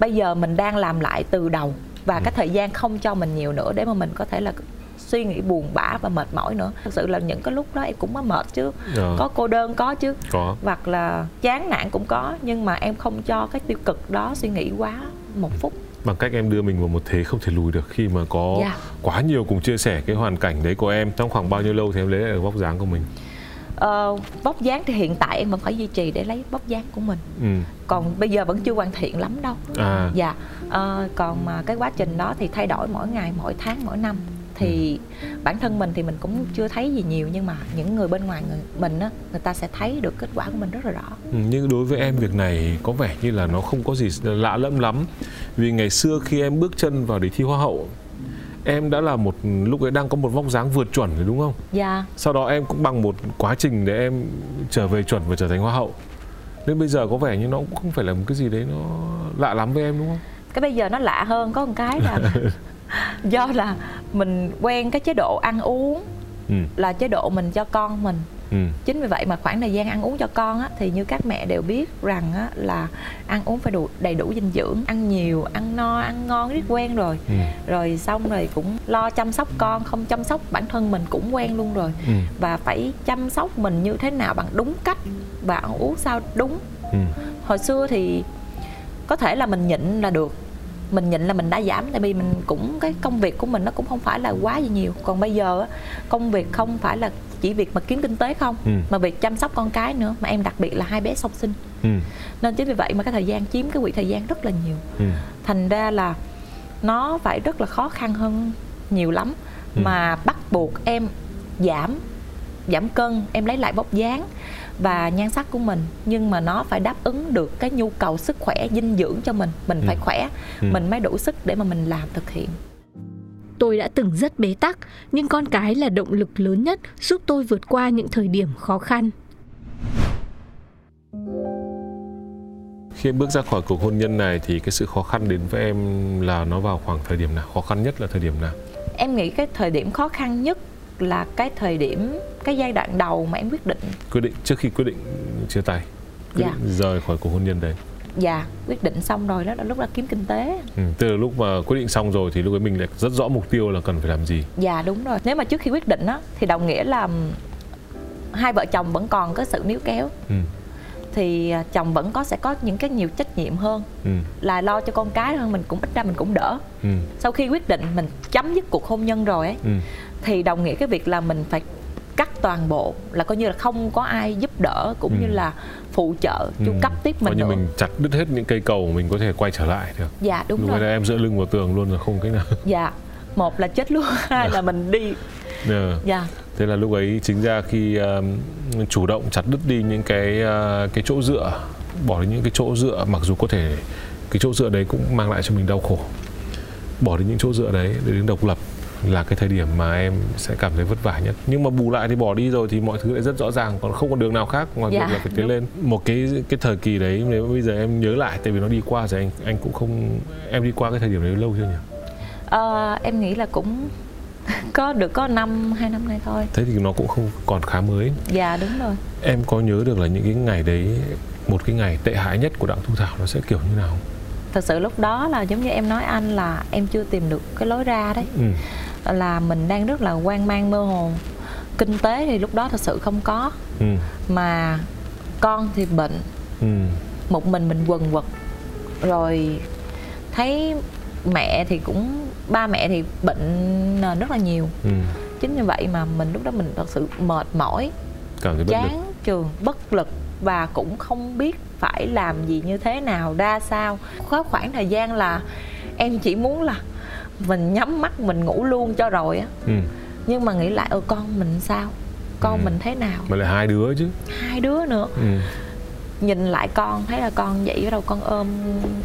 bây giờ mình đang làm lại từ đầu và ừ. cái thời gian không cho mình nhiều nữa để mà mình có thể là suy nghĩ buồn bã và mệt mỏi nữa thật sự là những cái lúc đó em cũng có mệt chứ à. có cô đơn có chứ có. hoặc là chán nản cũng có nhưng mà em không cho cái tiêu cực đó suy nghĩ quá một phút bằng cách em đưa mình vào một thế không thể lùi được khi mà có yeah. Dạ. quá nhiều cùng chia sẻ cái hoàn cảnh đấy của em trong khoảng bao nhiêu lâu thì em lấy lại được vóc dáng của mình uh, vóc dáng thì hiện tại em vẫn phải duy trì để lấy vóc dáng của mình ừ. còn bây giờ vẫn chưa hoàn thiện lắm đâu à. dạ uh, còn mà cái quá trình đó thì thay đổi mỗi ngày mỗi tháng mỗi năm thì ừ. bản thân mình thì mình cũng chưa thấy gì nhiều nhưng mà những người bên ngoài người mình á người ta sẽ thấy được kết quả của mình rất là rõ ừ, nhưng đối với em việc này có vẻ như là nó không có gì lạ lẫm lắm vì ngày xưa khi em bước chân vào để thi hoa hậu em đã là một lúc ấy đang có một vóc dáng vượt chuẩn rồi đúng không? Dạ. Sau đó em cũng bằng một quá trình để em trở về chuẩn và trở thành hoa hậu. Nên bây giờ có vẻ như nó cũng không phải là một cái gì đấy nó lạ lắm với em đúng không? Cái bây giờ nó lạ hơn có một cái là do là mình quen cái chế độ ăn uống ừ. là chế độ mình cho con mình ừ. chính vì vậy mà khoảng thời gian ăn uống cho con á, thì như các mẹ đều biết rằng á, là ăn uống phải đủ đầy đủ dinh dưỡng ăn nhiều ăn no ăn ngon rất quen rồi ừ. rồi xong rồi cũng lo chăm sóc con không chăm sóc bản thân mình cũng quen luôn rồi ừ. và phải chăm sóc mình như thế nào bằng đúng cách và ăn uống sao đúng ừ. hồi xưa thì có thể là mình nhịn là được mình nhịn là mình đã giảm tại vì mình cũng cái công việc của mình nó cũng không phải là quá gì nhiều còn bây giờ công việc không phải là chỉ việc mà kiếm kinh tế không ừ. mà việc chăm sóc con cái nữa mà em đặc biệt là hai bé song sinh ừ. nên chính vì vậy mà cái thời gian chiếm cái quỹ thời gian rất là nhiều ừ. thành ra là nó phải rất là khó khăn hơn nhiều lắm ừ. mà bắt buộc em giảm giảm cân em lấy lại vóc dáng và nhan sắc của mình nhưng mà nó phải đáp ứng được cái nhu cầu sức khỏe dinh dưỡng cho mình. Mình phải ừ. khỏe ừ. mình mới đủ sức để mà mình làm thực hiện. Tôi đã từng rất bế tắc nhưng con cái là động lực lớn nhất giúp tôi vượt qua những thời điểm khó khăn. Khi em bước ra khỏi cuộc hôn nhân này thì cái sự khó khăn đến với em là nó vào khoảng thời điểm nào? Khó khăn nhất là thời điểm nào? Em nghĩ cái thời điểm khó khăn nhất là cái thời điểm cái giai đoạn đầu mà em quyết định quyết định trước khi quyết định chia tay quyết dạ. định rời khỏi cuộc hôn nhân đấy dạ quyết định xong rồi đó là lúc đó kiếm kinh tế ừ, từ lúc mà quyết định xong rồi thì lúc ấy mình lại rất rõ mục tiêu là cần phải làm gì dạ đúng rồi nếu mà trước khi quyết định á thì đồng nghĩa là hai vợ chồng vẫn còn có sự níu kéo ừ. thì à, chồng vẫn có sẽ có những cái nhiều trách nhiệm hơn ừ. là lo cho con cái hơn mình cũng ít ra mình cũng đỡ ừ. sau khi quyết định mình chấm dứt cuộc hôn nhân rồi ấy ừ. thì đồng nghĩa cái việc là mình phải cắt toàn bộ là coi như là không có ai giúp đỡ cũng ừ. như là phụ trợ chu ừ. cấp tiếp mình coi như nữa. mình chặt đứt hết những cây cầu mình có thể quay trở lại được dạ đúng Lúc rồi là em dựa lưng vào tường luôn rồi không cái nào dạ một là chết luôn hai là mình đi yeah. dạ thế là lúc ấy chính ra khi um, chủ động chặt đứt đi những cái uh, cái chỗ dựa bỏ đi những cái chỗ dựa mặc dù có thể cái chỗ dựa đấy cũng mang lại cho mình đau khổ bỏ đi những chỗ dựa đấy để đến độc lập là cái thời điểm mà em sẽ cảm thấy vất vả nhất. Nhưng mà bù lại thì bỏ đi rồi thì mọi thứ lại rất rõ ràng còn không có đường nào khác ngoài dạ, việc là phải tiến lên. Một cái cái thời kỳ đấy nếu bây giờ em nhớ lại tại vì nó đi qua rồi anh anh cũng không em đi qua cái thời điểm đấy lâu chưa nhỉ? À, em nghĩ là cũng có được có năm hai năm nay thôi. Thế thì nó cũng không còn khá mới. Dạ đúng rồi. Em có nhớ được là những cái ngày đấy một cái ngày tệ hại nhất của đặng thu thảo nó sẽ kiểu như nào? Thật sự lúc đó là giống như em nói anh là em chưa tìm được cái lối ra đấy. Ừ là mình đang rất là quan mang mơ hồ kinh tế thì lúc đó thật sự không có ừ. mà con thì bệnh ừ. một mình mình quần quật rồi thấy mẹ thì cũng ba mẹ thì bệnh rất là nhiều ừ. chính như vậy mà mình lúc đó mình thật sự mệt mỏi chán trường bất lực và cũng không biết phải làm gì như thế nào ra sao có khoảng thời gian là em chỉ muốn là mình nhắm mắt mình ngủ luôn cho rồi á ừ. nhưng mà nghĩ lại ơ con mình sao con ừ. mình thế nào mà là hai đứa chứ hai đứa nữa ừ. nhìn lại con thấy là con vậy bắt đầu con ôm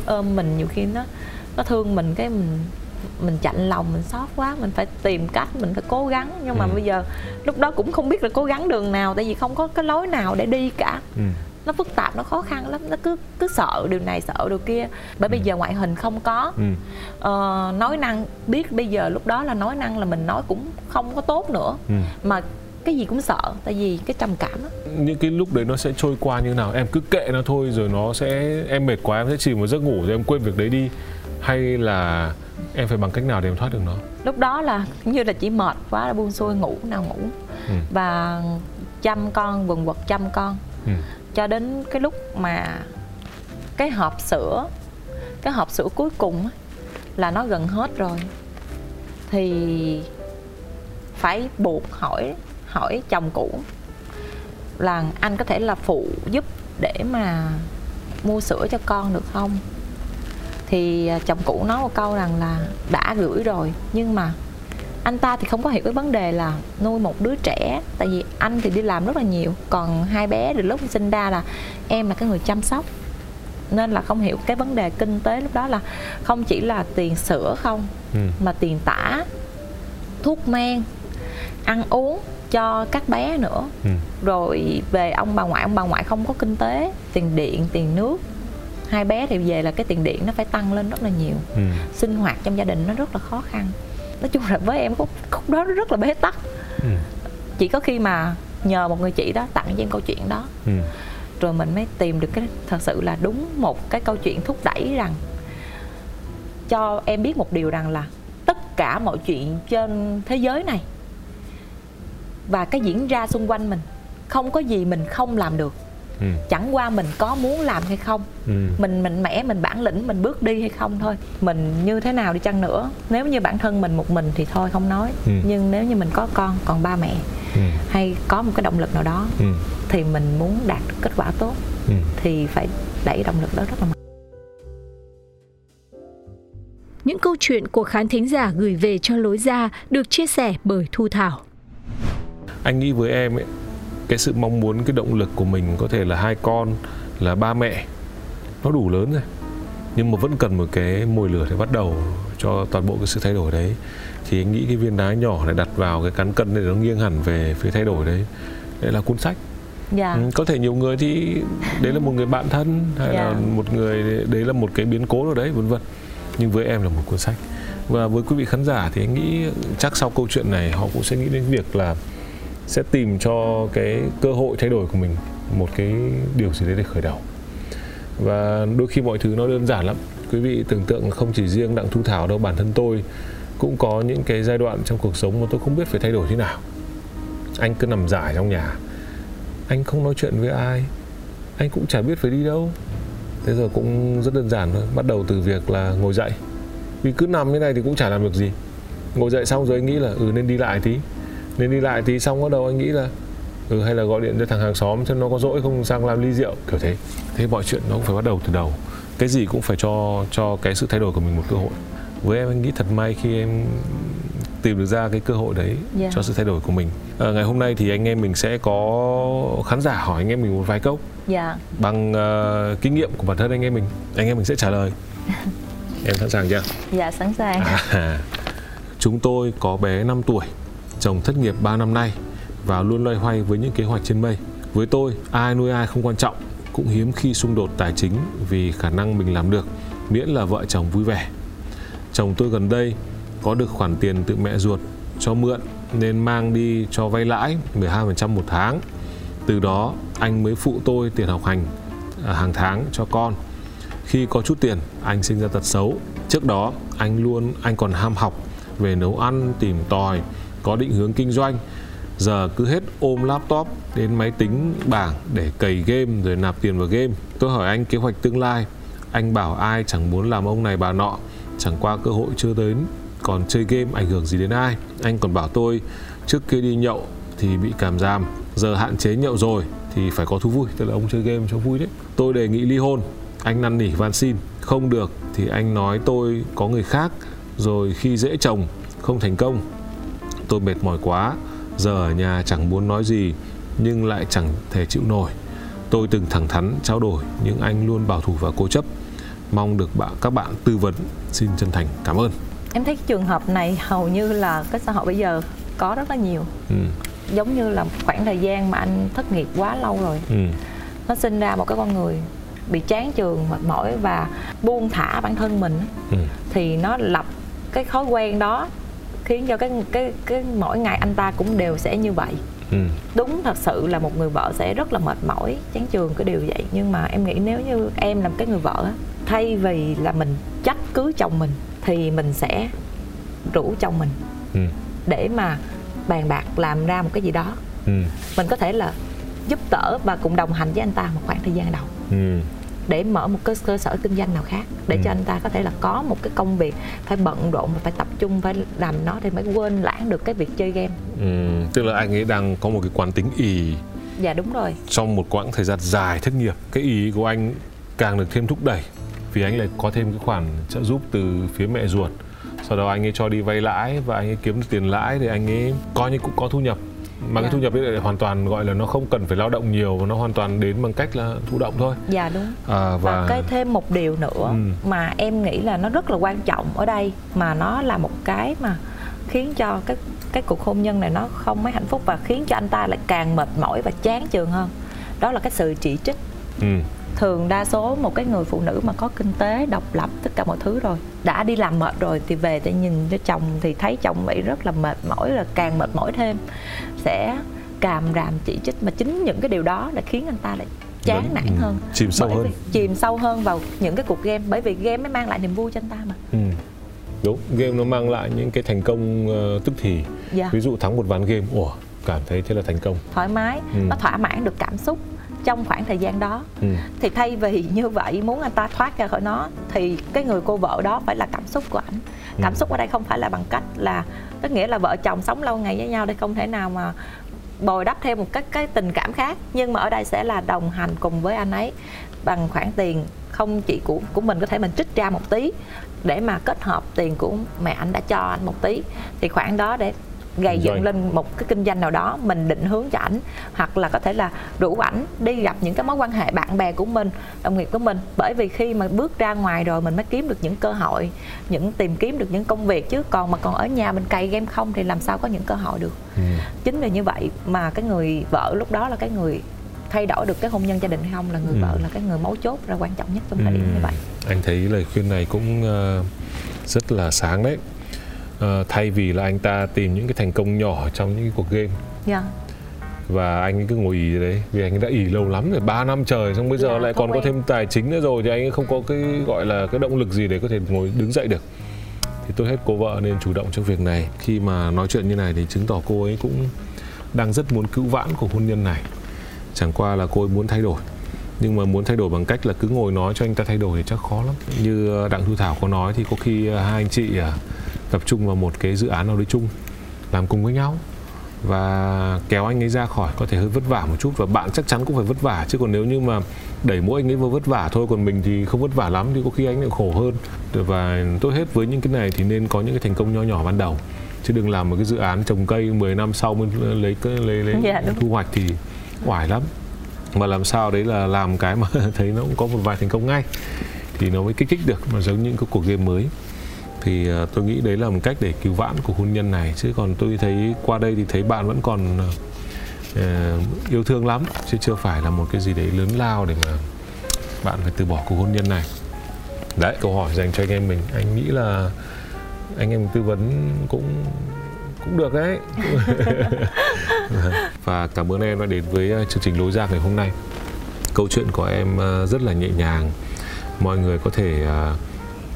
ôm mình nhiều khi nó nó thương mình cái mình mình chạnh lòng mình xót quá mình phải tìm cách mình phải cố gắng nhưng mà ừ. bây giờ lúc đó cũng không biết là cố gắng đường nào tại vì không có cái lối nào để đi cả ừ nó phức tạp nó khó khăn lắm nó cứ cứ sợ điều này sợ điều kia bởi ừ. bây giờ ngoại hình không có ừ. ờ, nói năng biết bây giờ lúc đó là nói năng là mình nói cũng không có tốt nữa ừ. mà cái gì cũng sợ tại vì cái trầm cảm đó. những cái lúc đấy nó sẽ trôi qua như nào em cứ kệ nó thôi rồi nó sẽ em mệt quá em sẽ chìm vào giấc ngủ rồi em quên việc đấy đi hay là em phải bằng cách nào để em thoát được nó lúc đó là như là chỉ mệt quá là buông xuôi ngủ nào ngủ ừ. và chăm con quần quật chăm con ừ cho đến cái lúc mà cái hộp sữa, cái hộp sữa cuối cùng là nó gần hết rồi. Thì phải buộc hỏi hỏi chồng cũ là anh có thể là phụ giúp để mà mua sữa cho con được không? Thì à, chồng cũ nói một câu rằng là đã gửi rồi, nhưng mà anh ta thì không có hiểu cái vấn đề là nuôi một đứa trẻ tại vì anh thì đi làm rất là nhiều còn hai bé từ lúc sinh ra là em là cái người chăm sóc nên là không hiểu cái vấn đề kinh tế lúc đó là không chỉ là tiền sữa không ừ. mà tiền tả thuốc men ăn uống cho các bé nữa ừ. rồi về ông bà ngoại ông bà ngoại không có kinh tế tiền điện tiền nước hai bé thì về là cái tiền điện nó phải tăng lên rất là nhiều ừ. sinh hoạt trong gia đình nó rất là khó khăn nói chung là với em khúc khúc đó rất là bế tắc ừ. chỉ có khi mà nhờ một người chị đó tặng cho em câu chuyện đó ừ. rồi mình mới tìm được cái thật sự là đúng một cái câu chuyện thúc đẩy rằng cho em biết một điều rằng là tất cả mọi chuyện trên thế giới này và cái diễn ra xung quanh mình không có gì mình không làm được ừ. chẳng qua mình có muốn làm hay không ừ. mình mạnh mẽ mình bản lĩnh mình bước đi hay không thôi mình như thế nào đi chăng nữa nếu như bản thân mình một mình thì thôi không nói ừ. nhưng nếu như mình có con còn ba mẹ ừ. hay có một cái động lực nào đó ừ. thì mình muốn đạt được kết quả tốt ừ. thì phải đẩy động lực đó rất là mạnh những câu chuyện của khán thính giả gửi về cho lối ra được chia sẻ bởi Thu Thảo. Anh nghĩ với em ấy, cái sự mong muốn cái động lực của mình có thể là hai con là ba mẹ nó đủ lớn rồi nhưng mà vẫn cần một cái mồi lửa để bắt đầu cho toàn bộ cái sự thay đổi đấy thì anh nghĩ cái viên đá nhỏ này đặt vào cái cán cân để nó nghiêng hẳn về phía thay đổi đấy đấy là cuốn sách yeah. Dạ. Ừ, có thể nhiều người thì đấy là một người bạn thân hay yeah. là dạ. một người đấy là một cái biến cố nào đấy vân vân nhưng với em là một cuốn sách và với quý vị khán giả thì anh nghĩ chắc sau câu chuyện này họ cũng sẽ nghĩ đến việc là sẽ tìm cho cái cơ hội thay đổi của mình một cái điều gì đấy để khởi đầu. Và đôi khi mọi thứ nó đơn giản lắm. Quý vị tưởng tượng không chỉ riêng đặng thu thảo đâu, bản thân tôi cũng có những cái giai đoạn trong cuộc sống mà tôi không biết phải thay đổi thế nào. Anh cứ nằm giải trong nhà, anh không nói chuyện với ai, anh cũng chả biết phải đi đâu. Thế rồi cũng rất đơn giản thôi, bắt đầu từ việc là ngồi dậy. Vì cứ nằm như này thì cũng chả làm được gì. Ngồi dậy xong rồi anh nghĩ là ừ nên đi lại tí nên đi lại thì xong bắt đầu anh nghĩ là ừ hay là gọi điện cho thằng hàng xóm cho nó có dỗi không sang làm ly rượu kiểu thế thế mọi chuyện nó cũng phải bắt đầu từ đầu cái gì cũng phải cho cho cái sự thay đổi của mình một cơ hội với em anh nghĩ thật may khi em tìm được ra cái cơ hội đấy yeah. Dạ. cho sự thay đổi của mình à, ngày hôm nay thì anh em mình sẽ có khán giả hỏi anh em mình một vài câu yeah. Dạ. bằng uh, kinh nghiệm của bản thân anh em mình anh em mình sẽ trả lời em sẵn sàng chưa dạ sẵn sàng à, chúng tôi có bé 5 tuổi chồng thất nghiệp 3 năm nay và luôn loay hoay với những kế hoạch trên mây. Với tôi, ai nuôi ai không quan trọng, cũng hiếm khi xung đột tài chính vì khả năng mình làm được, miễn là vợ chồng vui vẻ. Chồng tôi gần đây có được khoản tiền từ mẹ ruột cho mượn nên mang đi cho vay lãi 12% một tháng. Từ đó anh mới phụ tôi tiền học hành à, hàng tháng cho con. Khi có chút tiền, anh sinh ra tật xấu. Trước đó, anh luôn anh còn ham học về nấu ăn, tìm tòi có định hướng kinh doanh. Giờ cứ hết ôm laptop đến máy tính bảng để cày game rồi nạp tiền vào game. Tôi hỏi anh kế hoạch tương lai. Anh bảo ai chẳng muốn làm ông này bà nọ. Chẳng qua cơ hội chưa đến, còn chơi game ảnh hưởng gì đến ai? Anh còn bảo tôi, trước kia đi nhậu thì bị cảm giam giờ hạn chế nhậu rồi thì phải có thú vui. Tức là ông chơi game cho vui đấy. Tôi đề nghị ly hôn. Anh năn nỉ van xin. Không được thì anh nói tôi có người khác, rồi khi dễ chồng, không thành công tôi mệt mỏi quá giờ ở nhà chẳng muốn nói gì nhưng lại chẳng thể chịu nổi. Tôi từng thẳng thắn trao đổi nhưng anh luôn bảo thủ và cố chấp. Mong được bạn các bạn tư vấn. Xin chân thành cảm ơn. Em thấy trường hợp này hầu như là cái xã hội bây giờ có rất là nhiều. Ừ. giống như là khoảng thời gian mà anh thất nghiệp quá lâu rồi. Ừ. nó sinh ra một cái con người bị chán trường mệt mỏi và buông thả bản thân mình ừ. thì nó lập cái thói quen đó khiến cho cái cái cái mỗi ngày anh ta cũng đều sẽ như vậy ừ. đúng thật sự là một người vợ sẽ rất là mệt mỏi chán trường cái điều vậy nhưng mà em nghĩ nếu như em làm cái người vợ thay vì là mình trách cứ chồng mình thì mình sẽ rủ chồng mình ừ. để mà bàn bạc làm ra một cái gì đó ừ. mình có thể là giúp đỡ và cùng đồng hành với anh ta một khoảng thời gian đầu ừ để mở một cái cơ sở kinh doanh nào khác để ừ. cho anh ta có thể là có một cái công việc phải bận rộn và phải tập trung phải làm nó thì mới quên lãng được cái việc chơi game. Ừ, tức là anh ấy đang có một cái quán tính ỉ dạ đúng rồi. trong một quãng thời gian dài thất nghiệp. Cái ý của anh càng được thêm thúc đẩy vì anh lại có thêm cái khoản trợ giúp từ phía mẹ ruột. Sau đó anh ấy cho đi vay lãi và anh ấy kiếm được tiền lãi thì anh ấy coi như cũng có thu nhập mà dạ. cái thu nhập lại hoàn toàn gọi là nó không cần phải lao động nhiều và nó hoàn toàn đến bằng cách là thụ động thôi. Dạ đúng. À, và... và cái thêm một điều nữa ừ. mà em nghĩ là nó rất là quan trọng ở đây mà nó là một cái mà khiến cho cái cái cuộc hôn nhân này nó không mấy hạnh phúc và khiến cho anh ta lại càng mệt mỏi và chán chường hơn. Đó là cái sự chỉ trích. Ừ thường đa số một cái người phụ nữ mà có kinh tế độc lập tất cả mọi thứ rồi đã đi làm mệt rồi thì về để nhìn cho chồng thì thấy chồng bị rất là mệt mỏi là càng mệt mỏi thêm sẽ càm ràm chỉ trích mà chính những cái điều đó đã khiến anh ta lại chán nản ừ. hơn chìm sâu bởi hơn chìm sâu hơn vào những cái cuộc game bởi vì game mới mang lại niềm vui cho anh ta mà ừ. đúng game nó mang lại những cái thành công uh, tức thì dạ. ví dụ thắng một ván game ủa cảm thấy thế là thành công thoải mái ừ. nó thỏa mãn được cảm xúc trong khoảng thời gian đó ừ. thì thay vì như vậy muốn anh ta thoát ra khỏi nó thì cái người cô vợ đó phải là cảm xúc của ảnh cảm ừ. xúc ở đây không phải là bằng cách là tức nghĩa là vợ chồng sống lâu ngày với nhau đây không thể nào mà bồi đắp thêm một cái cái tình cảm khác nhưng mà ở đây sẽ là đồng hành cùng với anh ấy bằng khoản tiền không chỉ của của mình có thể mình trích ra một tí để mà kết hợp tiền của mẹ anh đã cho anh một tí thì khoản đó để gây dựng lên một cái kinh doanh nào đó mình định hướng cho ảnh hoặc là có thể là đủ ảnh đi gặp những cái mối quan hệ bạn bè của mình đồng nghiệp của mình. Bởi vì khi mà bước ra ngoài rồi mình mới kiếm được những cơ hội những tìm kiếm được những công việc. Chứ còn mà còn ở nhà mình cày game không thì làm sao có những cơ hội được. Ừ. chính vì như vậy mà cái người vợ lúc đó là cái người thay đổi được cái hôn nhân gia đình hay không là người ừ. vợ là cái người mấu chốt ra quan trọng nhất trong thời điểm như vậy. Anh thấy lời khuyên này cũng uh, rất là sáng đấy uh, thay vì là anh ta tìm những cái thành công nhỏ trong những cái cuộc game. Yeah. Dạ. và anh ấy cứ ngồi ỉ đấy vì anh ấy đã ỉ lâu lắm rồi 3 năm trời xong bây giờ yeah, dạ, lại còn có thêm tài chính nữa rồi thì anh ấy không có cái gọi là cái động lực gì để có thể ngồi đứng dậy được. Thì tôi hết cô vợ nên chủ động trong việc này. Khi mà nói chuyện như này thì chứng tỏ cô ấy cũng đang rất muốn cứu vãn cuộc hôn nhân này. Chẳng qua là cô ấy muốn thay đổi. Nhưng mà muốn thay đổi bằng cách là cứ ngồi nói cho anh ta thay đổi thì chắc khó lắm. Như đặng thu thảo có nói thì có khi hai anh chị à, tập trung vào một cái dự án nào đấy chung làm cùng với nhau và kéo anh ấy ra khỏi có thể hơi vất vả một chút và bạn chắc chắn cũng phải vất vả. Chứ còn nếu như mà đẩy mỗi anh ấy vào vất vả thôi còn mình thì không vất vả lắm thì có khi anh lại khổ hơn. Và tốt hết với những cái này thì nên có những cái thành công nho nhỏ ban đầu. Chứ đừng làm một cái dự án trồng cây 10 năm sau mới lấy lấy lấy dạ, thu hoạch thì oải lắm. Mà làm sao đấy là làm cái mà thấy nó cũng có một vài thành công ngay thì nó mới kích thích được mà giống những cái cuộc game mới thì uh, tôi nghĩ đấy là một cách để cứu vãn cuộc hôn nhân này. Chứ còn tôi thấy qua đây thì thấy bạn vẫn còn uh, yêu thương lắm chứ chưa phải là một cái gì đấy lớn lao để mà bạn phải từ bỏ cuộc hôn nhân này. Đấy. Câu hỏi dành cho anh em mình anh nghĩ là anh em tư vấn cũng cũng được đấy. Và cảm ơn em đã đến với chương trình lối ra ngày hôm nay. Câu chuyện của em rất là nhẹ nhàng. Mọi người có thể uh,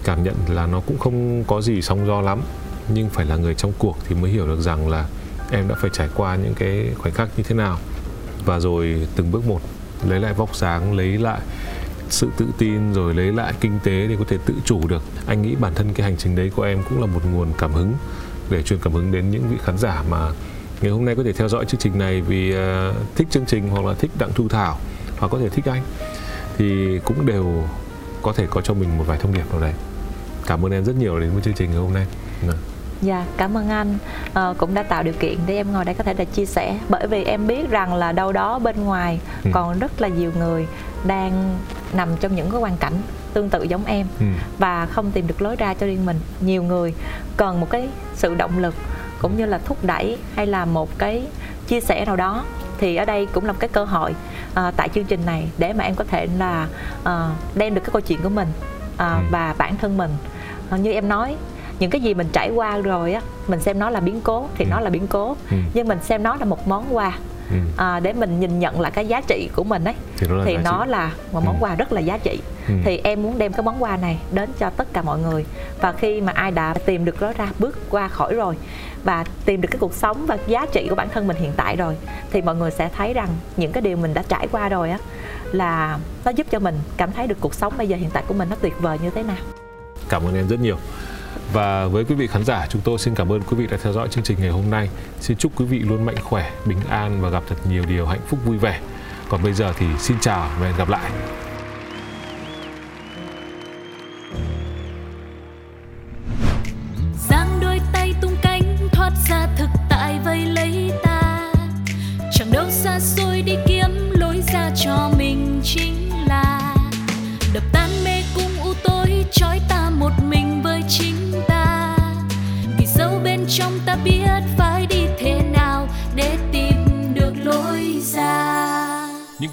cảm nhận là nó cũng không có gì sóng gió lắm nhưng phải là người trong cuộc thì mới hiểu được rằng là em đã phải trải qua những cái khoảnh khắc như thế nào. Và rồi từng bước một lấy lại vóc dáng lấy lại sự tự tin rồi lấy lại kinh tế để có thể tự chủ được. Anh nghĩ bản thân cái hành trình đấy của em cũng là một nguồn cảm hứng để truyền cảm hứng đến những vị khán giả mà ngày hôm nay có thể theo dõi chương trình này vì uh, thích chương trình hoặc là thích đặng thu thảo hoặc có thể thích anh thì cũng đều có thể có cho mình một vài thông điệp nào đấy cảm ơn em rất nhiều đến với chương trình ngày hôm nay dạ, dạ cảm ơn anh à, cũng đã tạo điều kiện để em ngồi đây có thể là chia sẻ bởi vì em biết rằng là đâu đó bên ngoài ừ. còn rất là nhiều người đang nằm trong những cái hoàn cảnh tương tự giống em ừ. và không tìm được lối ra cho riêng mình nhiều người cần một cái sự động lực cũng như là thúc đẩy hay là một cái chia sẻ nào đó thì ở đây cũng là một cái cơ hội uh, tại chương trình này để mà em có thể là uh, đem được cái câu chuyện của mình uh, ừ. và bản thân mình như em nói những cái gì mình trải qua rồi á mình xem nó là biến cố thì ừ. nó là biến cố ừ. nhưng mình xem nó là một món quà ừ. à, để mình nhìn nhận lại cái giá trị của mình ấy thì nó là, thì nó là một món ừ. quà rất là giá trị ừ. thì em muốn đem cái món quà này đến cho tất cả mọi người và khi mà ai đã tìm được nó ra bước qua khỏi rồi và tìm được cái cuộc sống và giá trị của bản thân mình hiện tại rồi thì mọi người sẽ thấy rằng những cái điều mình đã trải qua rồi á là nó giúp cho mình cảm thấy được cuộc sống bây giờ hiện tại của mình nó tuyệt vời như thế nào cảm ơn em rất nhiều và với quý vị khán giả, chúng tôi xin cảm ơn quý vị đã theo dõi chương trình ngày hôm nay. Xin chúc quý vị luôn mạnh khỏe, bình an và gặp thật nhiều điều hạnh phúc vui vẻ. Còn bây giờ thì xin chào và hẹn gặp lại.